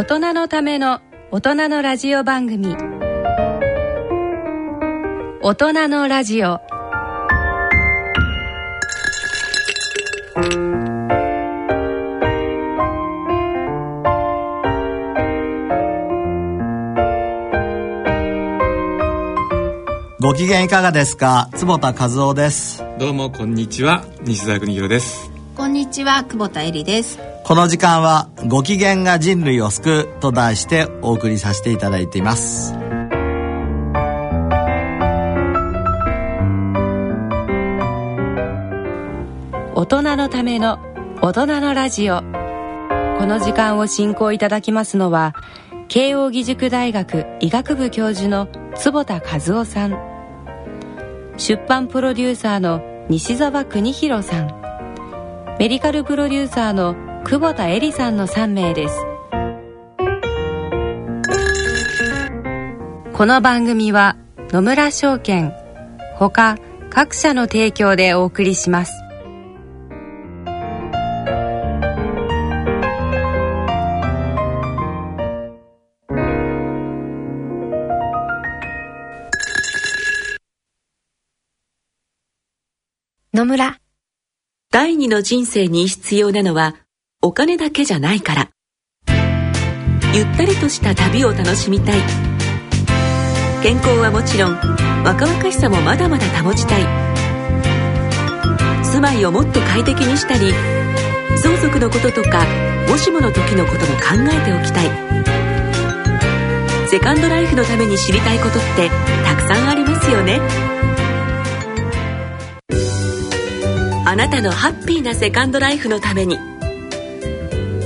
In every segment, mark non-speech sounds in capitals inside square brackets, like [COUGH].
大人のための大人のラジオ番組。大人のラジオ。ご機嫌いかがですか？坪田和夫です。どうもこんにちは。西澤邦弘です。こんにちは久保田恵里ですこの時間はご機嫌が人類を救うと題してお送りさせていただいています。大人のための大人のラジオ。この時間を進行いただきますのは慶應義塾大学医学部教授の坪田和夫さん。出版プロデューサーの西澤邦弘さん。メディカルプロデューサーの久保田恵里さんの3名です。この番組は野村証券ほか各社の提供でお送りします。野村。第二の人生に必要なのはお金だけじゃないから。ゆったりとした旅を楽しみたい。健康はもちろん若々しさもまだまだ保ちたい。住まいをもっと快適にしたり相続のこととかもしもの時のことも考えておきたい。セカンドライフのために知りたいことってたくさんありますよね。あなたのハッピーなセカンドライフのために。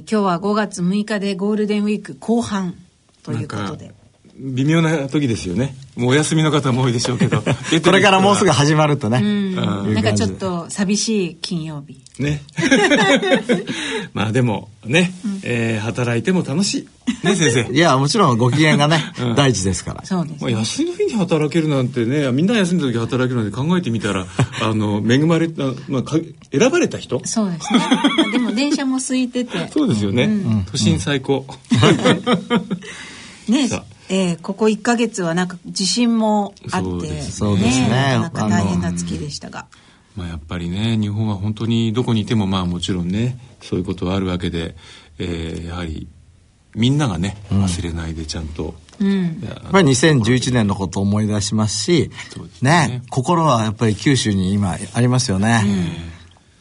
今日は5月6日でゴールデンウィーク後半ということで。微妙な時ですよね。もうお休みの方も多いでしょうけど。[LAUGHS] これからもうすぐ始まるとね、うん。なんかちょっと寂しい金曜日。ね。[LAUGHS] まあでもね、えー働いても楽しい。ね先生。いやもちろんご機嫌がね、[LAUGHS] うん。第一ですから。そうですまあ、休みの日に働けるなんてねみんな休んだ時働けるなんて考えてみたらあの恵まれた、まあ、か選ばれた人。そうですね。まあでも電車も空いてて。そうですよね、都心最高、ねえーここ1か月はなんか地震もあってそうですそうですねなかなか大変な月でしたが。まあ、やっぱりね日本は本当にどこにいてもまあもちろんねそういうことはあるわけで、えーやはりみんながね忘れないでちゃんと、うん。いややっぱり2011年のことを思い出しますしね。ね心はやっぱり九州に今ありますよね、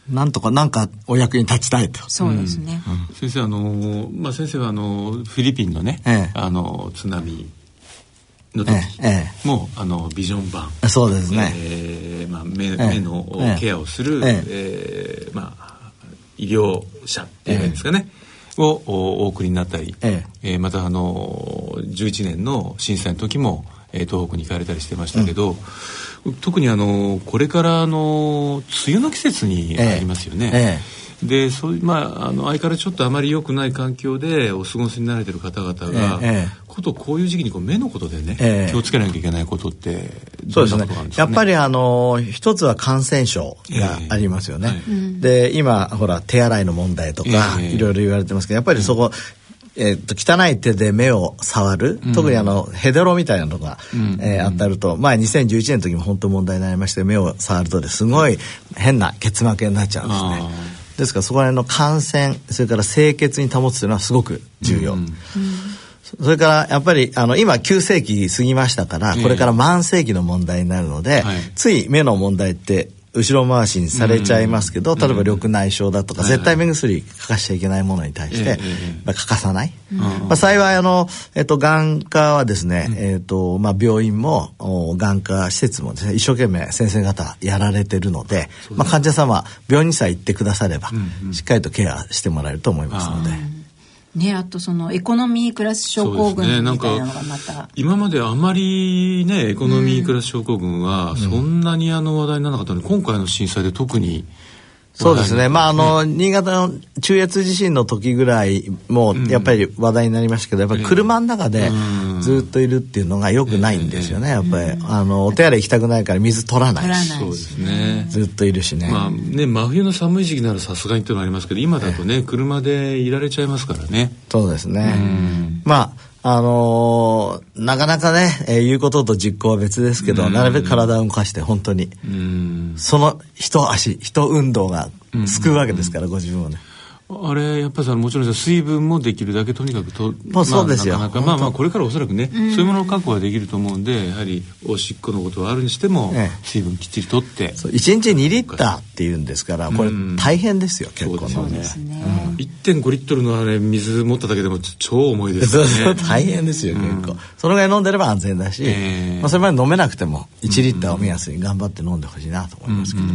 なんとかなんかお役に立ちたいと。そうですね、先生あのまあ先生はあのフィリピンのね、ええ。あの津波の時ええあのビジョン版。そうですね、えーまあ、目え目のええケアをする、ええ。ーまあ、医療者っていうんですかね、をおお送りになったり、ええ。ーまたあの11年の震災の時も、えー東北に行かれたりしてましたけど、特にあのこれからあの梅雨の季節にええ。入りますよね。えでそういうまああの相変わらずちょっとあまり良くない環境でお過ごしになられてる方々が、ええことこういう時期にこう目のことでね、ええ。気をつけなきゃいけないことってそうですね。ね。やっぱりあの一つは感染症がありますよね、ええで今ほら手洗いの問題とか、ええ。いろいろ言われてますけどやっぱりそこ、えっと汚い手で目を触る、特にあのヘドロみたいなのが、ん。えー当たると前2011年の時も本当問題になりまして目を触るとですごい変な結膜炎になっちゃうんですね。あですからそこら辺の感染それから清潔に保つというのはすごく重要、うん。それからやっぱりあの今急性期過ぎましたから、ええ。これから慢性期の問題になるので、はい。つい目の問題って後ろ回しにされちゃいますけど、うん。例えば緑内障だとか、はい絶対目薬欠かしちゃいけないものに対して、まあ欠かさない。ん。まあ、幸いあの、えっと、眼科はですね、えっと、まあ、病院も、お眼科施設もですね、一生懸命先生方やられてるので、まあ、患者様、病院にさえ行ってくだされば、うんうん。しっかりとケアしてもらえると思いますので。ねあとそのエコノミークラス症候群みたいなのがまた、今まであまりねエコノミークラス症候群はそんなにあの話題にならなかったのに、今回の震災で特にそうですね。まあ、あの、新潟の中越地震の時ぐらいも、やっぱり話題になりましたけど、やっぱり車の中でずっといるっていうのが良くないんですよね。やっぱり、あの、お手洗い行きたくないから水取らないし。そうですね。ずっといるしね。まあね、真冬の寒い時期ならさすがにっていうのはありますけど、今だとね、車でいられちゃいますからね。そうですね。まあ、あのーなかなかね、えー言うことと実行は別ですけど、なるべく体を動かして本当に、うん。その一足、一運動が救うわけですから、ご自分をね。あれ、やっぱりさ、もちろんさ水分もできるだけとにかくと、もうそうですよまあ、なかなかまあまあ、これからおそらくね、そういうものの確保ができると思うんで、やはり、おしっこのことはあるにしてもええ、水分きっちりとって、そう1日2リッターっていうんですから、これ大変ですよ、結構そう飲んで。ですね。1.5リットルのあれ、水持っただけでも超重いですよね。大変ですよ、結構。そのぐらい飲んでれば安全だし、ええまあ、それまで飲めなくても、1リッターを目安に頑張って飲んでほしいなと思いますけど。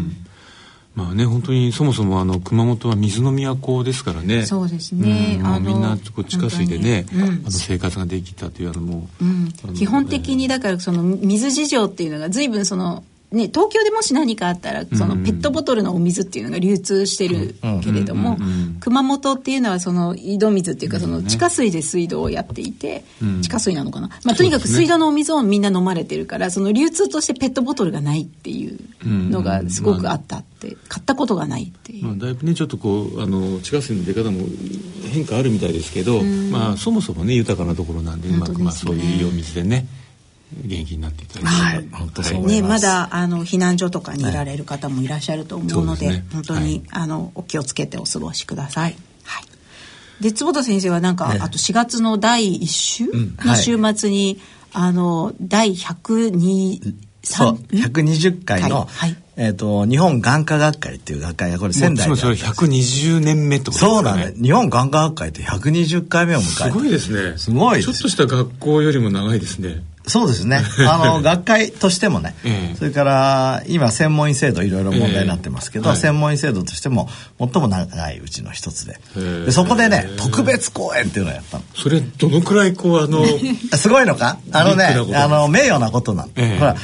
まあね、本当にそもそもあの熊本は水の都ですからね。そうですね。うんあのみんなこう地下水でね、うん。あの生活ができたというあのもう、うん。基本的にだからその水事情っていうのが随分そのね、東京でもし何かあったらそのペットボトルのお水っていうのが流通してるけれども、熊本っていうのはその井戸水っていうかその地下水で水道をやっていて、地下水なのかな、まあ、とにかく水道のお水をみんな飲まれてるからその流通としてペットボトルがないっていうのがすごくあったって買ったことがないっていう。まあ、だいぶねちょっとこうあの地下水の出方も変化あるみたいですけど、まあそもそもね豊かなところなんでうまく、まあそういういいお水でね元気になっていただいて、はい。本当そうね、まだあの避難所とかにいられる方もいらっしゃると思うので,、そうですね。本当に、はいあのお気をつけてお過ごしください。はい、で坪田先生はなんか、あと4月の第1週？の週末に、あの第102そう、120回の、はい。えっ、と、日本眼科学会っていう学会がこれ仙台であそれ120年目ってことですかね。そうなんだよ。日本眼科学会って120回目を迎えすてごいですね。すごいですちょっとした学校よりも長いですねそうですね。[LAUGHS] あの、学会としてもね、ええそれから、今、専門医制度いろいろ問題になってますけど、ええはい専門医制度としても、最も長いうちの一つで。えでそこでね、特別講演っていうのをやったの。それどのくらいこうあの [LAUGHS] すごいのか？あのねあの、名誉なことなの。ええほら、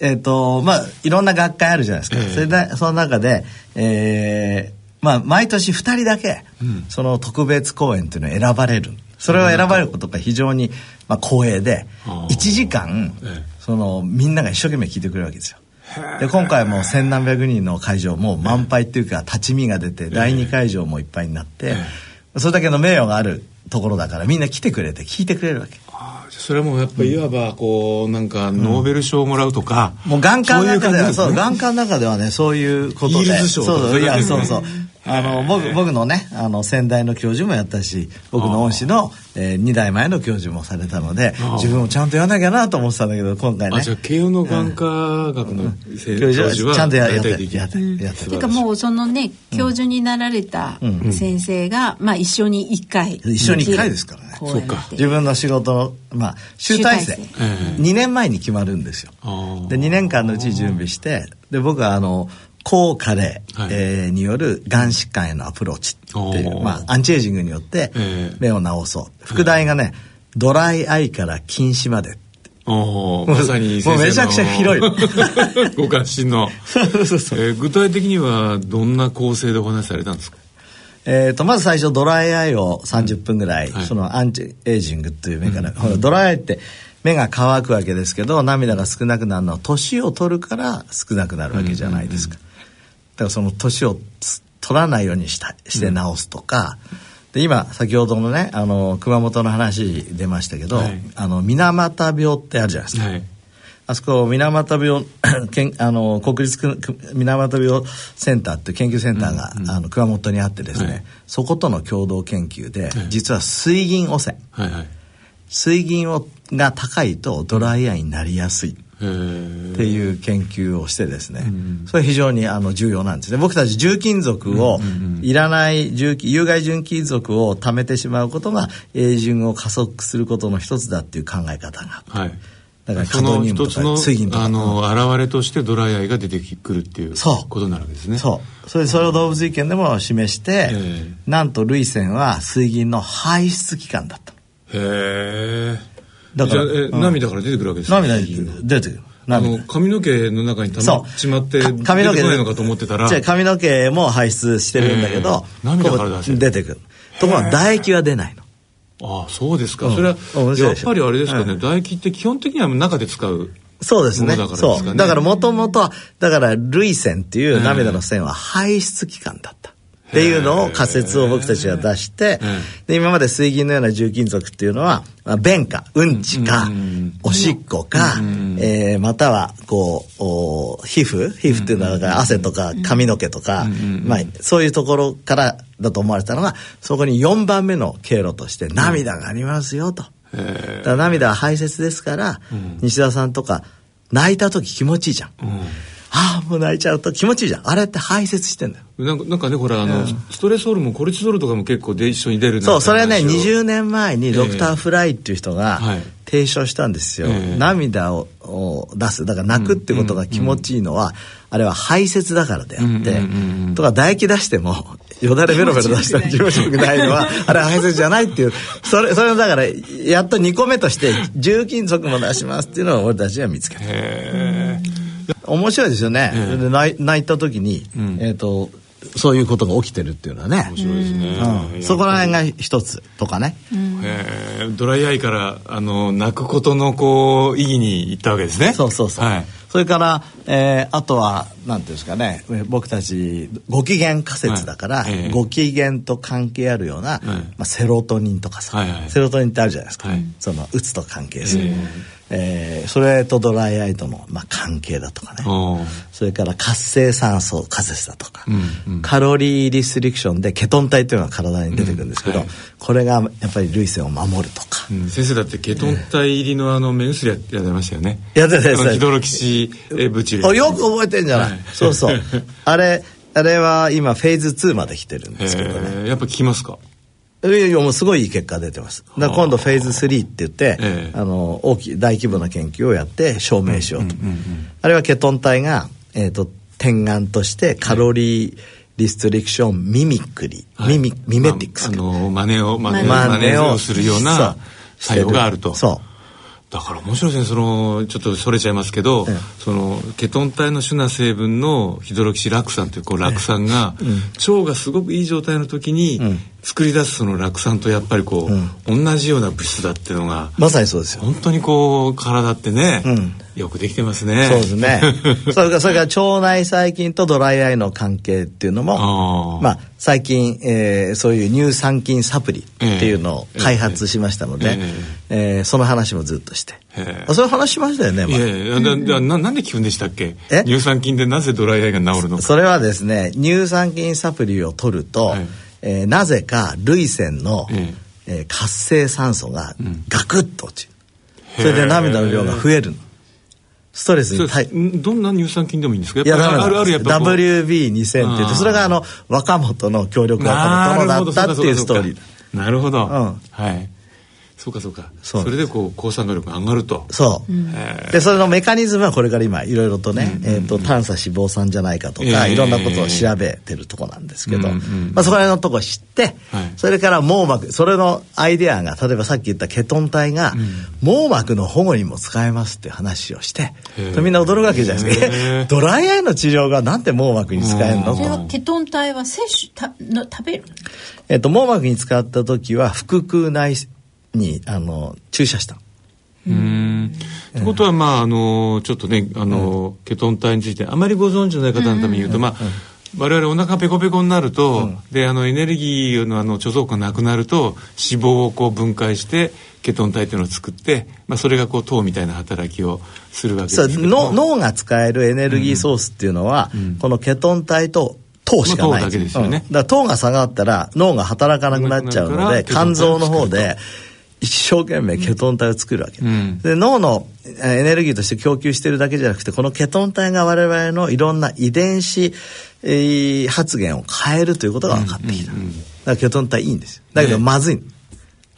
えっ、と、まあ、いろんな学会あるじゃないですか。ええそれで、その中で、えーまあ、毎年2人だけ、その特別講演っていうのを選ばれる。それを選ばれることが非常に、まあ、光栄で、ああ1時間、ええ。その、みんなが一生懸命聞いてくれるわけですよ。で、今回も千何百人の会場、もう満杯っていうか、立ち見が出て、第2会場もいっぱいになって、それだけの名誉があるところだから、みんな来てくれて、聞いてくれるわけ。それはもうやっぱいわばこうなんかノーベル賞をもらうとか、もう眼科の中では、そう眼科の中ではね、そういうことで。そうそう、いや、そうそう。あの、僕、僕のね、あの、先代の教授もやったし、僕の恩師の、えー、二代前の教授もされたのであ、自分もちゃんとやらなきゃなと思ってたんだけど、今回ね。あじゃあ。慶応の眼科学の先教教授はちゃんとややってやってやってていうかもうそのね教授になられた先生が、まあ一緒に一回一緒に一回ですからね。そうか。自分の仕事の、まあ、集大成。集大成。ええ。2年前に決まるんですよ。で2年間のうち準備してで僕はあの抗加齢、はい。えーによるがん疾患へのアプローチっていう、まあ、アンチエイジングによってええ目を治そう。副題がね、ドライアイから近視までおーまさに先生のもうめちゃくちゃ広い。[LAUGHS] ご関心の、えー具体的にはどんな構成でお話しされたんですか？えー、とまず最初ドライアイを30分ぐらい、はい。そのアンチエイジングという目から、ほらドライアイって目が乾くわけですけど涙が少なくなるのは年を取るから少なくなるわけじゃないですか、だからその年をつ取らないようにしたして治すとか、で今先ほどのねあの熊本の話出ましたけど、はい。あの水俣病ってあるじゃないですか、はい。あそこ水俣病 [COUGHS] けんあの国立水俣病センターっていう研究センターが、あの熊本にあってですね、はい。そことの共同研究で、はい。実は水銀汚染。はいはい。水銀をが高いとドライアイになりやすいっていう研究をしてですね、それ非常にあの重要なんですね。僕たち重金属を、いらない重金有害重金属を貯めてしまうことが永順を加速することの一つだっていう考え方が。あってはい。だからカその一つのあの現れとしてドライアイが出てくるっていうことになるわけですね。そう。それでそれを動物実験でも示して、ええ。なんと涙腺は水銀の排出器官だった。のへえ。だからえ、うん。涙から出てくるわけですか涙出てくるあ涙の髪の毛の中に溜まっちまって髪の毛ないのかと思ってたら。じゃあ髪の毛も排出してるんだけど、ええ涙から出出てくる。ところが唾液は出ないの。ああそうですか、うん。それはやっぱりあれですかね、うん。唾液って基本的には中で使うそうですね。すかね。そう。だからもともとは、だから涙腺っていう涙の腺は排出器官だった。っていうのを仮説を僕たちが出して、で今まで水銀のような重金属っていうのは、まあ便か、うんちか、おしっこか、えーまたは、こう、お皮膚？皮膚っていうのは汗とか髪の毛とか、まあそういうところからだと思われたのが、そこに4番目の経路として涙がありますよと。だから涙は排泄ですから、西田さんとか泣いた時気持ちいいじゃん、ああもう泣いちゃうと気持ちいいじゃん。あれって排泄してんだよなんかなんかねこれあの、ストレスホルモンコルチゾールとかも結構で一緒に出るそうそれはね話を20年前にドクター・フライっていう人がはい。提唱したんですよ、ええ。涙をを出す。だから泣くってことが気持ちいいのは、あれは排泄だからであって、うんうんうんうん。とか唾液出しても [LAUGHS] よだれベロベロ出したら気持ちよくないのは [LAUGHS] あれは排泄じゃないっていうそれそれをだからやっと2個目として重金属も出しますっていうのを俺たちが見つけた。へ面白いですよね、ええ。で泣いた時に、ん。えっ、とそういうことが起きてるっていうのはね。面白いですね、うん、そこら辺が一つとかね、ドライアイからあの泣くことのこう意義に行ったわけですね。そうそうそう、はい。それから、えーあとはなんていうんですかね。え僕たちご機嫌仮説だから、はい。ええご機嫌と関係あるような、まあ、セロトニンとかさ、はいはい。セロトニンってあるじゃないですか、はい。そのうつと関係する、えーそれとドライアイとの、まあ、関係だとかね。それから活性酸素仮説だとか、うんうん。カロリーリストリクションでケトン体っていうのが体に出てくるんですけど、うんはいこれがやっぱり涙腺を守るとか、うん。先生だってケトン体入りのあの目薬やってましたよね。やってたやヒドロキシえブチルあよく覚えてんじゃない、はい。そうそう。あれあれは今フェーズ2まで来てるんですけどね。やっぱ効きますか？いやいやもうすごいいい結果出てます。だ今度フェーズ3って言って、ええ。あの大きい大規模な研究をやって証明しようと、あれはケトン体が、えー、と点眼としてカロリーリストリクションミミックリ、はい。ミミミメティックスまああの真似を真似真似ををするような作用があると。そう。だから面白いですねそのちょっとそれちゃいますけど、ええ。そのケトン体の主な成分のヒドロキシラク酸というこう酪酸が、腸がすごくいい状態の時にん作り出すその酪酸とやっぱりこう、同じような物質だっていうのがまさにそうですよ。本当にこう体ってね、うん。よくできてますね。そうですね。[LAUGHS] それからそれから腸内細菌とドライアイの関係っていうのもあー。まあ最近、えーそういう乳酸菌サプリっていうのを開発しましたので、ええーその話もずっとして。へーあそういう話しましたよね、い前やいやだだななんで聞くんでしたっけ？え？乳酸菌でなぜドライアイが治るのか。それはですね乳酸菌サプリを取ると、はいえーなぜか涙腺の、ええー活性酸素がガクッと落ちる、へーそれで涙の量が増えるの。ストレスに対んどんな乳酸菌でもいいんですか？やっぱりあるあるやっぱこう。WB2000 ってそれがあの若本の協力若本のだったっていうストーリーなるほど、ん。はいそうかそうか。それでこう抗酸能力が上がると。そう、へでそれのメカニズムはこれから今いろいろとね、えー、と短鎖脂肪酸じゃないかとか、ええいろんなことを調べてるとこなんですけど、うんうんまあ、そこら辺のとこ知って、はい。それから網膜それのアイデアが例えばさっき言ったケトン体が、網膜の保護にも使えますっていう話をしてみんな驚くわけじゃないですか。ドライアイの治療がなんで網膜に使えるの？それと。はケトン体は摂取たの食べる？えっと、網膜に使った時は腹腔内にあの注射した。のうーん。ってことはまああのちょっとねあの、ケトン体についてあまりご存知のない方のために言うと、まあ我々お腹ペコペコになると、であのエネルギーのあの貯蔵庫がなくなると脂肪をこう分解してケトン体というのを作って、まあ、それがこう糖みたいな働きをするわけですけど。脳が使えるエネルギーソースっていうのは、このケトン体と糖しかない、まあ糖だけですよね。うん。だから糖が下がったら脳が働かなくなっちゃうので肝臓の方で一生懸命ケトン体を作るわけ、ん。で脳のえーエネルギーとして供給してるだけじゃなくてこのケトン体が我々のいろんな遺伝子、えー発現を変えるということが分かってきた、だからケトン体いいんですよ。だけどまずいの、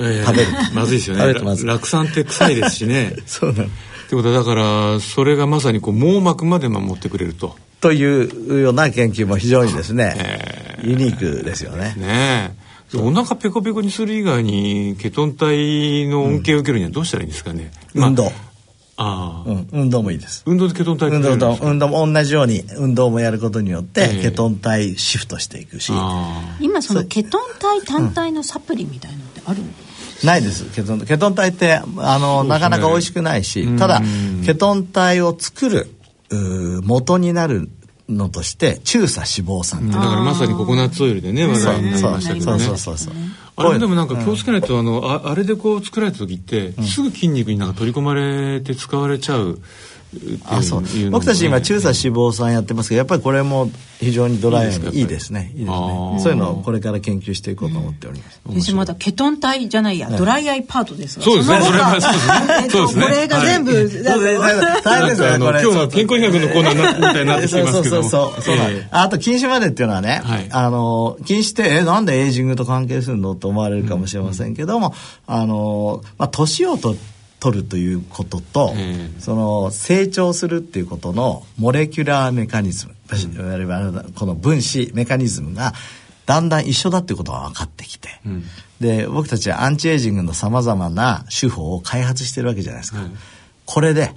ええ食べる。[LAUGHS] まずいですよね。食べるとまずい。酪酸って臭いですしね。[LAUGHS] そうなの。ってことはだからそれがまさにこう網膜まで守ってくれると。というような研究も非常にですね、ユニークですよね。ねえお腹ペコペコにする以外にケトン体の恩恵を受けるにはどうしたらいいんですかね、まあ運動。ああ、うん、運動もいいです。運動でケトン体運動と運動も同じように運動もやることによって、ええ。ケトン体シフトしていくし。あ今そのケトン体単体のサプリみたいなのってあるの、ないです。ケトンケトン体ってあの、なかなか美味しくないし、ただケトン体を作る元になるのとして中鎖脂肪酸あだからまさにココナッツオイルでね話題になりましたけどね。そうそうそうそうあれでもなんか気をつけないと、あのああれでこう作られた時って、すぐ筋肉になんか取り込まれて使われちゃうっていうあそう。僕たち今ね中鎖脂肪酸やってますけどやっぱりこれも非常にドライアイにいいですね。いいですね。そういうのをこれから研究していこうと思っております、私まだケトン体じゃないや、ドライアイパートですがそうですね。それはそうですね。これが全部、大変ですよね今日の健康医学のコーナーみたいになってきてますけども。そうそうそうそう、ええ。あと禁止までっていうのはね、はい。あの禁止ってえなんでエイジングと関係するのと思われるかもしれませんけども、あのまあ年をと取るということと、ええその成長するっていうことのモレキュラーメカニズム、この分子メカニズムがだんだん一緒だっていうことが分かってきて、で僕たちはアンチエイジングのさまざまな手法を開発してるわけじゃないですか、これで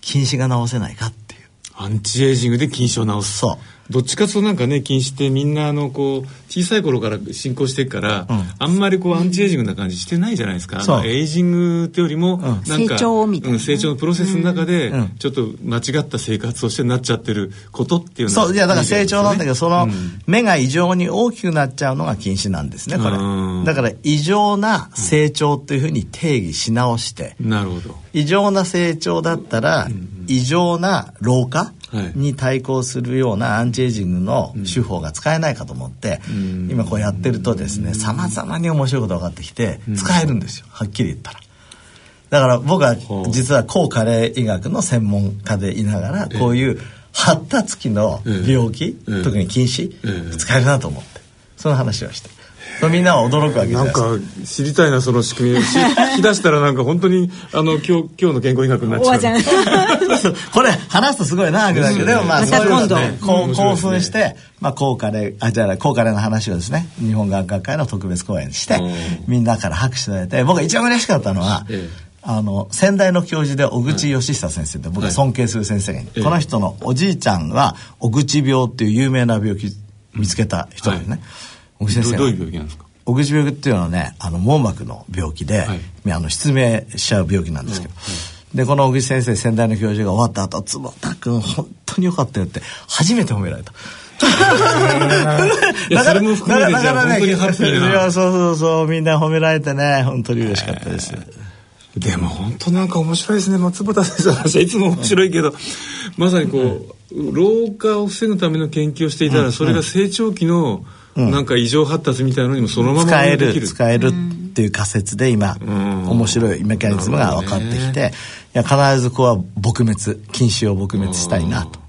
近視が治せないかっていう。アンチエイジングで近視を治す。そうどっちかとなんかね近視ってみんなあのこう小さい頃から進行していくから、あんまりこうアンチエイジングな感じしてないじゃないですか、そう。エイジングってよりもなんか、成長みたいな。うん成長のプロセスの中で、うん。ちょっと間違った生活をしてなっちゃってることっていうのはそう。いやだから成長なんだけどそのうん。目が異常に大きくなっちゃうのが近視なんですねこれ。うん。だから異常な成長というふうに定義し直してなるほど異常な成長だったら異常な老化はい。に対抗するようなアンチエイジングの手法が使えないかと思って今こうやってるとですねさまざまに面白いことが分かってきて使えるんですよ。はっきり言ったら。だから僕は実は抗加齢医学の専門家でいながらこういう発達期の病気、ええ。特に近視、ええ。使えるなと思ってその話をしてみんなは驚くわけなないんか。か知りたいなその仕組み。を [LAUGHS] し聞き出したらなんか本当にあの今日今日の健康医学になっちゃう。おばちゃん。[LAUGHS] これ話すとすごい長くなるけど、でもまあそういうね。興奮して、まあ高価で、あ、じゃあ高価での話をですね、日本眼科会の特別公演にしてうん、みんなから拍手いただいて、僕が一番嬉しかったのはええ、あの、先代の教授で小口義久先生って僕が尊敬する先生がいる、ええ。この人のおじいちゃんは、小口病っていう有名な病気見つけた人ですね。はい小口先生がどどういう病気なんですか？小口病っていうのはねあの網膜の病気で、はい。あの失明しちゃう病気なんですけど、でこの小口先生先代の教授が終わった後坪田君本当によかったよって初めて褒められた。いやそれも含めてじゃあ本当にハッピーな。いやそうそうそうみんな褒められてね本当に嬉しかったです。でも本当なんか面白いですね。松本先生の話はいつも面白いけどまさにこう、老化を防ぐための研究をしていたら、それが成長期のなんか異常発達みたいなのにもそのまま使えるできる。使えるっていう仮説で今、ん。面白いメカニズムが分かってきて、いや必ずここは撲滅禁止を撲滅したいなと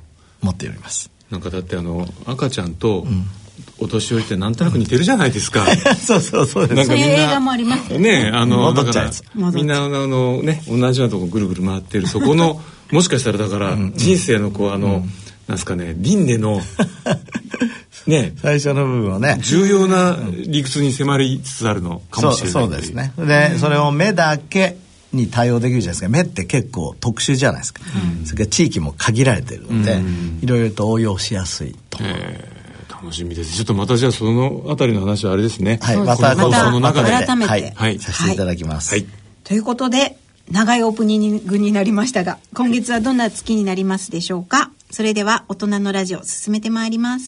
思っております。なんかだってあの赤ちゃんとお年寄りってなんとなく似てるじゃないですか。[LAUGHS] そうそうそうです。なんかみんなそういう映画もありますよね。あのだからみんなあのね同じようなとこぐるぐる回ってる。そこの [LAUGHS] もしかしたらだから人生のこうあの、なんですかね輪廻の [LAUGHS] ね最初の部分をね。重要な理屈に迫りつつあるのかもしれないそうそうですね。でそれを目だけに対応できるじゃないですか。目って結構特殊じゃないですか、それから地域も限られてるので、いろいろと応用しやすいと、えー楽しみです。ちょっとまたじゃあそのあたりの話はあれですね。はいまた放送の中で改めて。はいはい。させていただきます、はい。ということで長いオープニングになりましたが今月はどんな月になりますでしょうか？それでは大人のラジオ進めてまいります